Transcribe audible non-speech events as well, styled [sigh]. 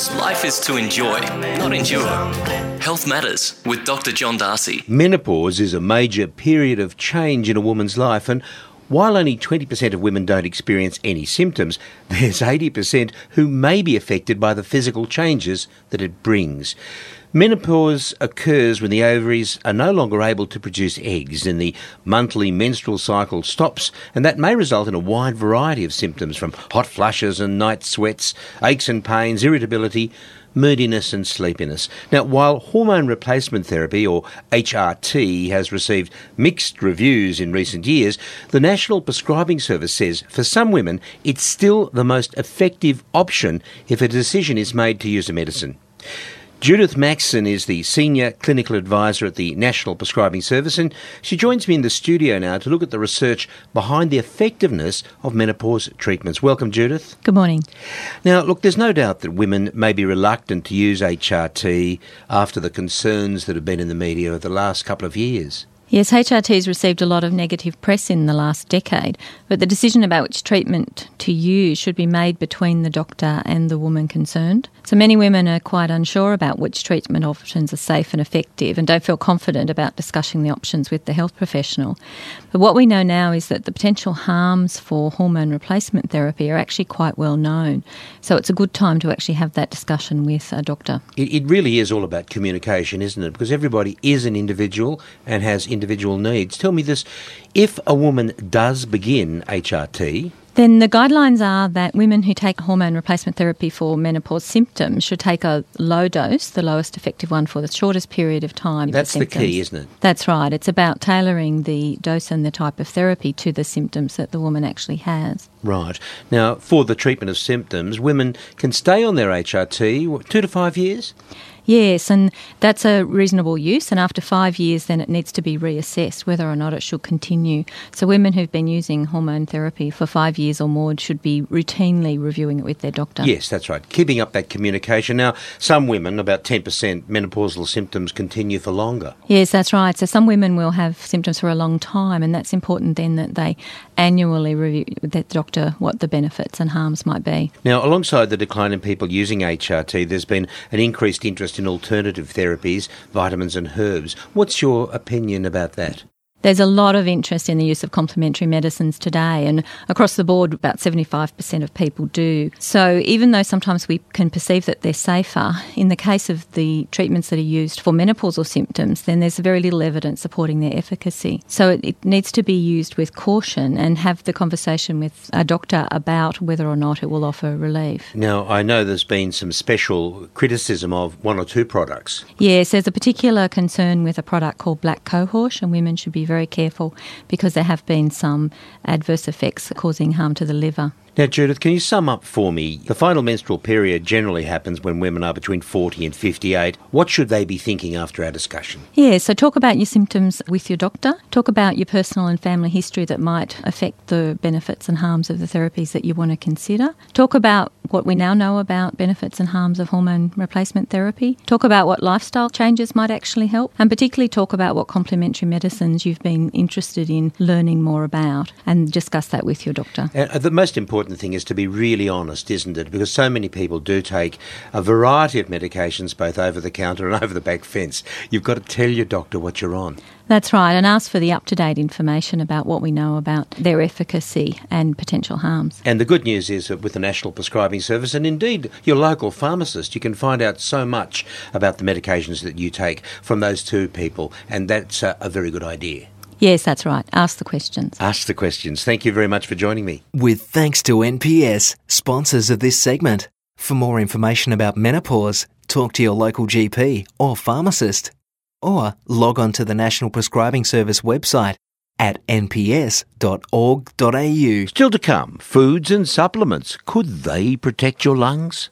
Because life is to enjoy, not endure. Health Matters with Dr. John D'Arcy. Menopause is a major period of change in a woman's life, and while only 20% of women don't experience any symptoms, [laughs] there's 80% who may be affected by the physical changes that it brings. Menopause occurs when the ovaries are no longer able to produce eggs and the monthly menstrual cycle stops, and that may result in a wide variety of symptoms from hot flushes and night sweats, aches and pains, irritability, moodiness and sleepiness. Now, while hormone replacement therapy, or HRT, has received mixed reviews in recent years, the National Prescribing Service says for some women it's still the most effective option if a decision is made to use a medicine. Judith Mackson is the Senior Clinical Advisor at the National Prescribing Service, and she joins me in the studio now to look at the research behind the effectiveness of menopause treatments. Welcome, Judith. Good morning. Now, look, there's no doubt that women may be reluctant to use HRT after the concerns that have been in the media over the last couple of years. Yes, HRT has received a lot of negative press in the last decade, but the decision about which treatment to use should be made between the doctor and the woman concerned. So many women are quite unsure about which treatment options are safe and effective and don't feel confident about discussing the options with the health professional. But what we know now is that the potential harms for hormone replacement therapy are actually quite well known. So it's a good time to actually have that discussion with a doctor. It, it really is all about communication, isn't it? Because everybody is an individual and has individual needs. Tell me this if a woman does begin HRT, then the guidelines are that women who take hormone replacement therapy for menopause symptoms should take a low dose, the lowest effective one for the shortest period of time. That's the key, isn't it? That's right. It's about tailoring the dose and the type of therapy to the symptoms that the woman actually has. Right. Now, for the treatment of symptoms, women can stay on their HRT two to five years? Yes, and that's a reasonable use. And after five years, then it needs to be reassessed whether or not it should continue. So, women who've been using hormone therapy for five years or more should be routinely reviewing it with their doctor. Yes, that's right. Keeping up that communication. Now, some women, about 10%, menopausal symptoms continue for longer. Yes, that's right. So, some women will have symptoms for a long time, and that's important then that they annually review with their doctor what the benefits and harms might be. Now, alongside the decline in people using HRT, there's been an increased interest in alternative therapies, vitamins and herbs. What's your opinion about that? There's a lot of interest in the use of complementary medicines today, and across the board, about 75% of people do. So, even though sometimes we can perceive that they're safer, in the case of the treatments that are used for menopausal symptoms, then there's very little evidence supporting their efficacy. So, it, it needs to be used with caution and have the conversation with a doctor about whether or not it will offer relief. Now, I know there's been some special criticism of one or two products. Yes, there's a particular concern with a product called Black Cohosh, and women should be very careful because there have been some adverse effects causing harm to the liver. Now, Judith, can you sum up for me? The final menstrual period generally happens when women are between 40 and 58. What should they be thinking after our discussion? Yeah, so talk about your symptoms with your doctor. Talk about your personal and family history that might affect the benefits and harms of the therapies that you want to consider. Talk about what we now know about benefits and harms of hormone replacement therapy. Talk about what lifestyle changes might actually help, and particularly talk about what complementary medicines you've been interested in learning more about and discuss that with your doctor. Uh, the most important thing is to be really honest, isn't it? Because so many people do take a variety of medications, both over the counter and [laughs] over the back fence. You've got to tell your doctor what you're on. That's right, and ask for the up to date information about what we know about their efficacy and potential harms. And the good news is that with the National Prescribing Service and indeed your local pharmacist, you can find out so much about the medications that you take from those two people, and that's a, a very good idea. Yes, that's right. Ask the questions. Ask the questions. Thank you very much for joining me. With thanks to NPS, sponsors of this segment. For more information about menopause, talk to your local GP or pharmacist or log on to the National Prescribing Service website at nps.org.au. Still to come, foods and supplements. Could they protect your lungs?